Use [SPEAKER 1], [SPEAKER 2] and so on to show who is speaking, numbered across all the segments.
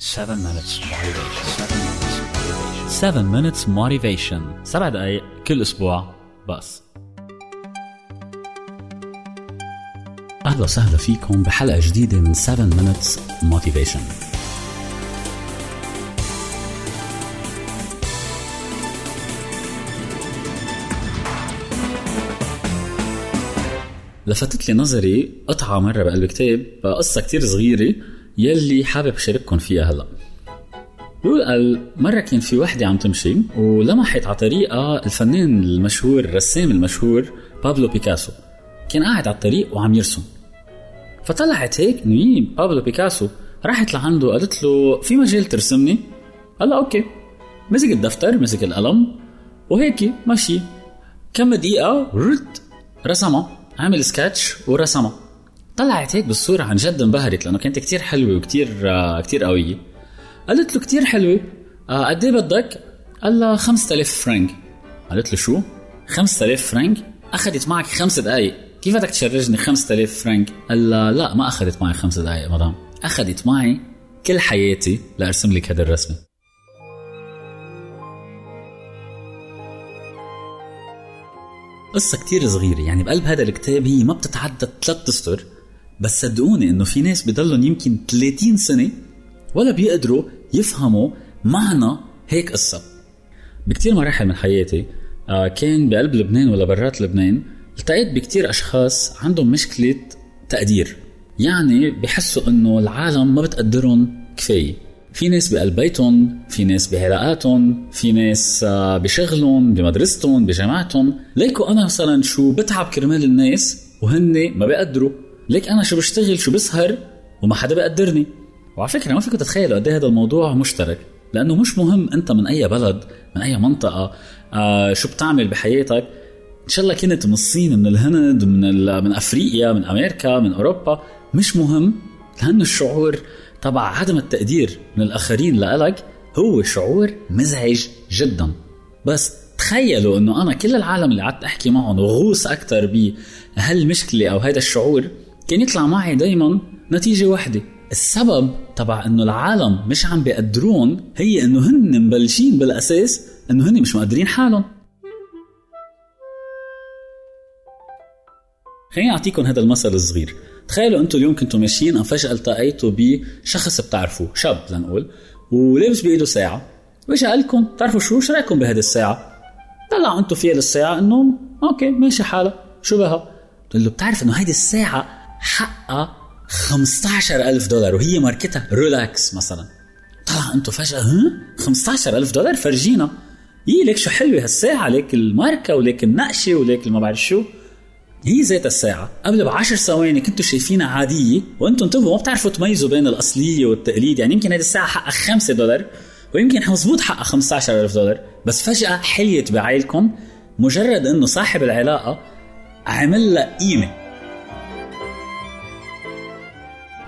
[SPEAKER 1] 7 minutes motivation. 7 minutes motivation. 7 دقائق كل أسبوع بس. أهلا وسهلا فيكم بحلقة جديدة من 7 minutes motivation. لفتت لي نظري قطعة مرة بقلب كتاب قصة كتير صغيرة. يلي حابب شارككم فيها هلا. بيقول قال مرة كان في وحدة عم تمشي ولمحت على طريقة الفنان المشهور الرسام المشهور بابلو بيكاسو. كان قاعد على الطريق وعم يرسم. فطلعت هيك إنه مين بابلو بيكاسو راحت لعنده قالت له في مجال ترسمني؟ قال لها okay. مسك الدفتر مسك القلم وهيك ماشي كم دقيقة رد رسمها عمل سكتش ورسمها. طلعت هيك بالصورة عن جد انبهرت لأنه كانت كتير حلوة وكتير آه كتير قوية قالت له كتير حلوة آه قد إيه بدك؟ قال لها 5000 فرنك قالت له شو؟ 5000 فرنك؟ أخذت معك خمس دقايق كيف بدك تشرجني 5000 فرنك؟ قال لها لا ما أخذت معي خمس دقايق مدام أخذت معي كل حياتي لأرسم لك هذا الرسمة قصة كتير صغيرة يعني بقلب هذا الكتاب هي ما بتتعدى ثلاث أسطر بس صدقوني إنه في ناس بضلهم يمكن 30 سنة ولا بيقدروا يفهموا معنى هيك قصة. بكتير مراحل من حياتي آه، كان بقلب لبنان ولا برات لبنان التقيت بكتير أشخاص عندهم مشكلة تقدير. يعني بحسوا إنه العالم ما بتقدرهم كفاية. في ناس بقلب بيتهم في ناس بعلاقاتهم في ناس آه، بشغلهم بمدرستهم بجامعتهم ليكو أنا مثلا شو بتعب كرمال الناس وهن ما بيقدروا ليك أنا شو بشتغل شو بسهر؟ وما حدا بقدرني وعلى فكرة ما فيك تتخيلوا قد إيه هذا الموضوع مشترك؟ لأنه مش مهم أنت من أي بلد من أي منطقة آه شو بتعمل بحياتك. إن شاء الله كنت من الصين من الهند من من أفريقيا من أمريكا من أوروبا. مش مهم لأنه الشعور تبع عدم التقدير من الآخرين لإلك هو شعور مزعج جدا. بس تخيلوا إنه أنا كل العالم اللي قعدت أحكي معهم وغوص أكثر بهالمشكلة أو هذا الشعور كان يطلع معي دايما نتيجة واحدة. السبب تبع إنه العالم مش عم بيقدرون هي إنه هن مبلشين بالأساس إنه هن مش مقدرين حالهم. خليني أعطيكم هذا المثل الصغير. تخيلوا أنتم اليوم كنتوا ماشيين فجأة التقيتوا بشخص بتعرفوه شاب لنقول ولابس بإيده ساعة. واجا قال لكم بتعرفوا شو؟ شو رأيكم بهذه الساعة؟ طلعوا أنتم فيها للساعة انه okay ماشي حالها شو بها؟ بتقول له بتعرف إنه هيدي الساعة حقها 15000 دولار وهي ماركتها Rolex مثلا. طلع أنتم فجأة ها؟ 15000 دولار فرجينا. هي ليك شو حلوة هالساعة؟ ليك الماركة وليك النقشة وليك ما بعرف شو. هي ذات الساعة قبل بعشر ثواني كنتوا شايفينها عادية وأنتم انتبهوا ما بتعرفوا تميزوا بين الأصلية والتقليد. يعني يمكن هذه الساعة حقها 5 دولار ويمكن مزبوط حقها 15000 دولار. بس فجأة حليت بعيلكم مجرد إنه صاحب العلاقة عمل لها قيمة.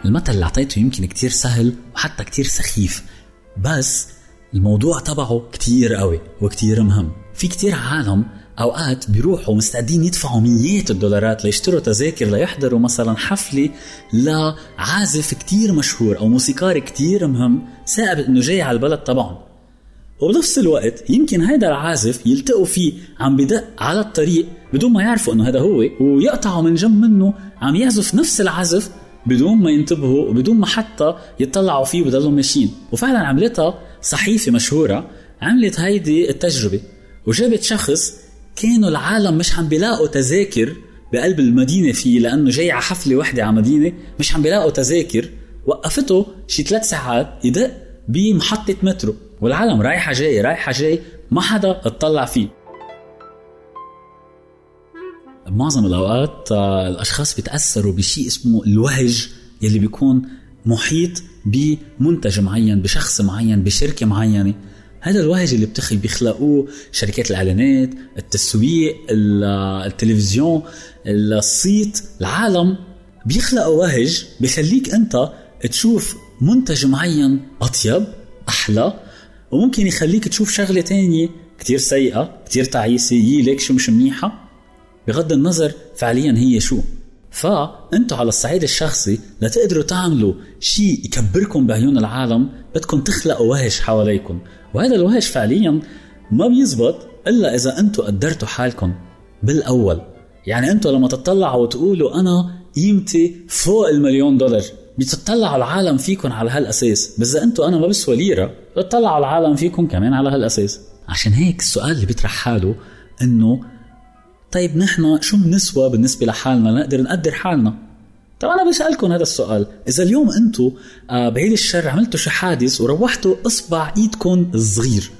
[SPEAKER 1] المثل اللي أعطيته يمكن كتير سهل وحتى كتير سخيف بس الموضوع تبعه كتير قوي وكتير مهم. في كتير عالم أوقات بيروحوا مستعدين يدفعوا ميات الدولارات ليشتروا تذاكر ليحضروا مثلا حفلة لعازف كتير مشهور أو موسيقار كتير مهم سائب إنه جاي على البلد تبعهم وبنفس الوقت يمكن هذا العازف يلتقوا فيه عم بدق على الطريق بدون ما يعرفوا إنه هذا هو ويقطعوا من جنب منه عم يعزف نفس العزف بدون ما ينتبهوا وبدون ما حتى يطلعوا فيه وبضلوا ماشيين. وفعلا عملتها صحيفة مشهورة عملت هيدي التجربة. وجابت شخص كانوا العالم مش عم بيلاقوا تذاكر بقلب المدينة فيه لأنه جاي على حفلة وحدة على مدينة مش عم بيلاقوا تذاكر. وقفته شي ثلاث ساعات يدق بمحطة مترو. والعالم رايحة جاي رايحة جاي ما حدا اطلع فيه. بمعظم الأوقات آه، الأشخاص بيتأثروا بشيء اسمه الوهج يلي بيكون محيط بمنتج معين بشخص معين بشركة معينة. هذا الوهج اللي بتخي بيخلقوه شركات الإعلانات التسويق التلفزيون الصيت العالم بيخلقوا وهج بخليك أنت تشوف منتج معين أطيب أحلى وممكن يخليك تشوف شغلة تانية كتير سيئة كتير تعيسة يي ليك شو مش منيحة. بغض النظر فعليا هي شو. فانتوا على الصعيد الشخصي لتقدروا تعملوا شيء يكبركم بعيون العالم بدكم تخلقوا وهج حواليكم. وهذا الوهج فعليا ما بيزبط إلا إذا أنتوا قدرتوا حالكم بالأول. يعني أنتوا لما تطلعوا وتقولوا أنا قيمتي فوق المليون دولار بتطلعوا العالم فيكم على هالأساس. بس إذا أنتوا أنا ما بسوى ليره بتطلعوا العالم فيكم كمان على هالأساس. عشان هيك السؤال اللي بيطرح حاله إنه طيب نحن شو بنسوى بالنسبة لحالنا نقدر نقدر حالنا؟ طب أنا بسالكم هذا السؤال. إذا اليوم أنتم آه، بعيد الشر عملتوا شي حادث وروحتوا إصبع إيدكم الصغير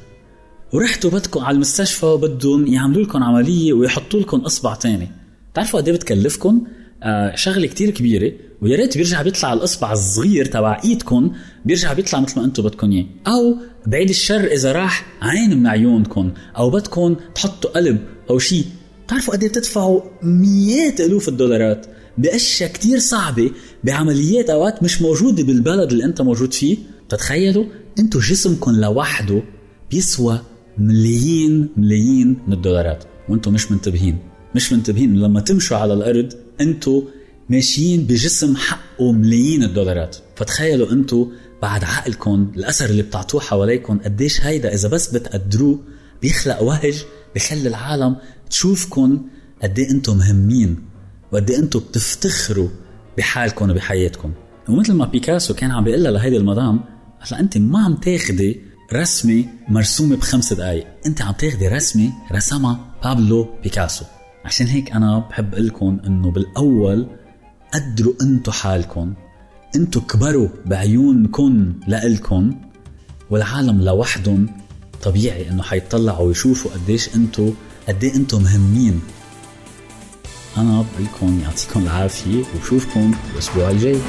[SPEAKER 1] ورحتوا بدكم على المستشفى وبدهم يعملوا لكم عملية ويحطوا لكم إصبع تاني. بتعرفوا قد إيه بتكلفكم؟ آه شغلة كتير كبيرة ويا ريت بيرجع بيطلع الإصبع الصغير تبع إيدكم بيرجع بيطلع مثل ما أنتم بدكم إياه. أو بعيد الشر إذا راح عين من عيونكم أو بدكم تحطوا قلب أو شيء بتعرفوا قد إيه بتدفعوا مئات ألوف الدولارات باشياء كتير صعبة بعمليات أوقات مش موجودة بالبلد اللي أنت موجود فيه. تتخيلوا أنتوا جسمكم لوحده بيسوى ملايين ملايين من الدولارات وأنتم مش منتبهين. مش منتبهين لما تمشوا على الأرض أنتم ماشيين بجسم حقه ملايين الدولارات. فتخيلوا أنتم بعد عقلكم الأثر اللي بتعطوه حواليكم قديش هيدا إذا بس بتقدروه بيخلق وهج بخلي العالم تشوفكم قد إيه أنتم مهمين وقد إيه أنتم بتفتخروا بحالكم وبحياتكم ومثل ما بيكاسو كان عم بيقول لهيدي المدام هلا أنت ما عم تاخدي رسمه مرسومة بخمس دقائق أنت عم تاخدي رسمه رسمها بابلو بيكاسو. عشان هيك أنا بحب لكم إنه بالأول قدروا انتو حالكم انتو كبروا بعيونكم لإلكم والعالم لوحدهم طبيعي إنه حيطلعوا ويشوفوا قديش انتو قد إيه أنتم مهمين. أنا بقول لكم يعطيكم العافية وبشوفكم الأسبوع الجاي.